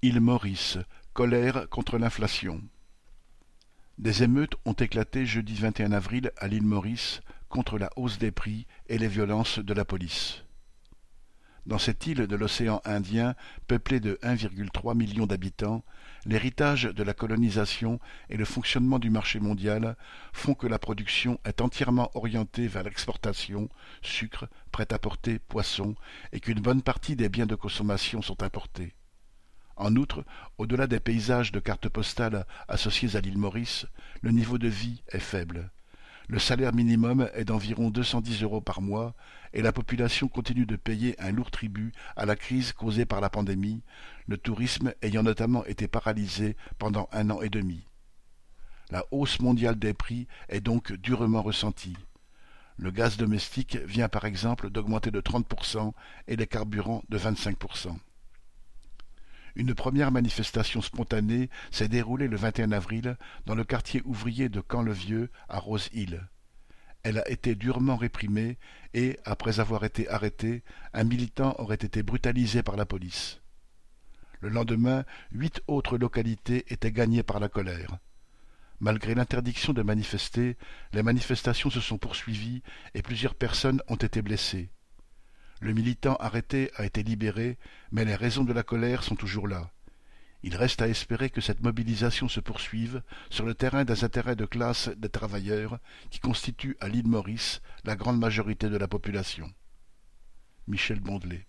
Île Maurice, colère contre l'inflation. Des émeutes ont éclaté jeudi 21 avril à l'île Maurice contre la hausse des prix et les violences de la police. Dans cette île de l'océan Indien, peuplée de 1,3 million d'habitants, l'héritage de la colonisation et le fonctionnement du marché mondial font que la production est entièrement orientée vers l'exportation, sucre, prêt-à-porter, poisson, et qu'une bonne partie des biens de consommation sont importés. En outre, au-delà des paysages de cartes postales associés à l'île Maurice, le niveau de vie est faible. Le salaire minimum est d'environ 210 euros par mois et la population continue de payer un lourd tribut à la crise causée par la pandémie, le tourisme ayant notamment été paralysé pendant un an et demi. La hausse mondiale des prix est donc durement ressentie. Le gaz domestique vient par exemple d'augmenter de 30% et les carburants de 25%. Une première manifestation spontanée s'est déroulée le 21 avril dans le quartier ouvrier de Camp-le-Vieux à Rose-Hill. Elle a été durement réprimée et, après avoir été arrêté, un militant aurait été brutalisé par la police. Le lendemain, huit autres localités étaient gagnées par la colère. Malgré l'interdiction de manifester, les manifestations se sont poursuivies et plusieurs personnes ont été blessées. Le militant arrêté a été libéré, mais les raisons de la colère sont toujours là. Il reste à espérer que cette mobilisation se poursuive sur le terrain des intérêts de classe des travailleurs qui constituent à l'île Maurice la grande majorité de la population. Michel Bondelet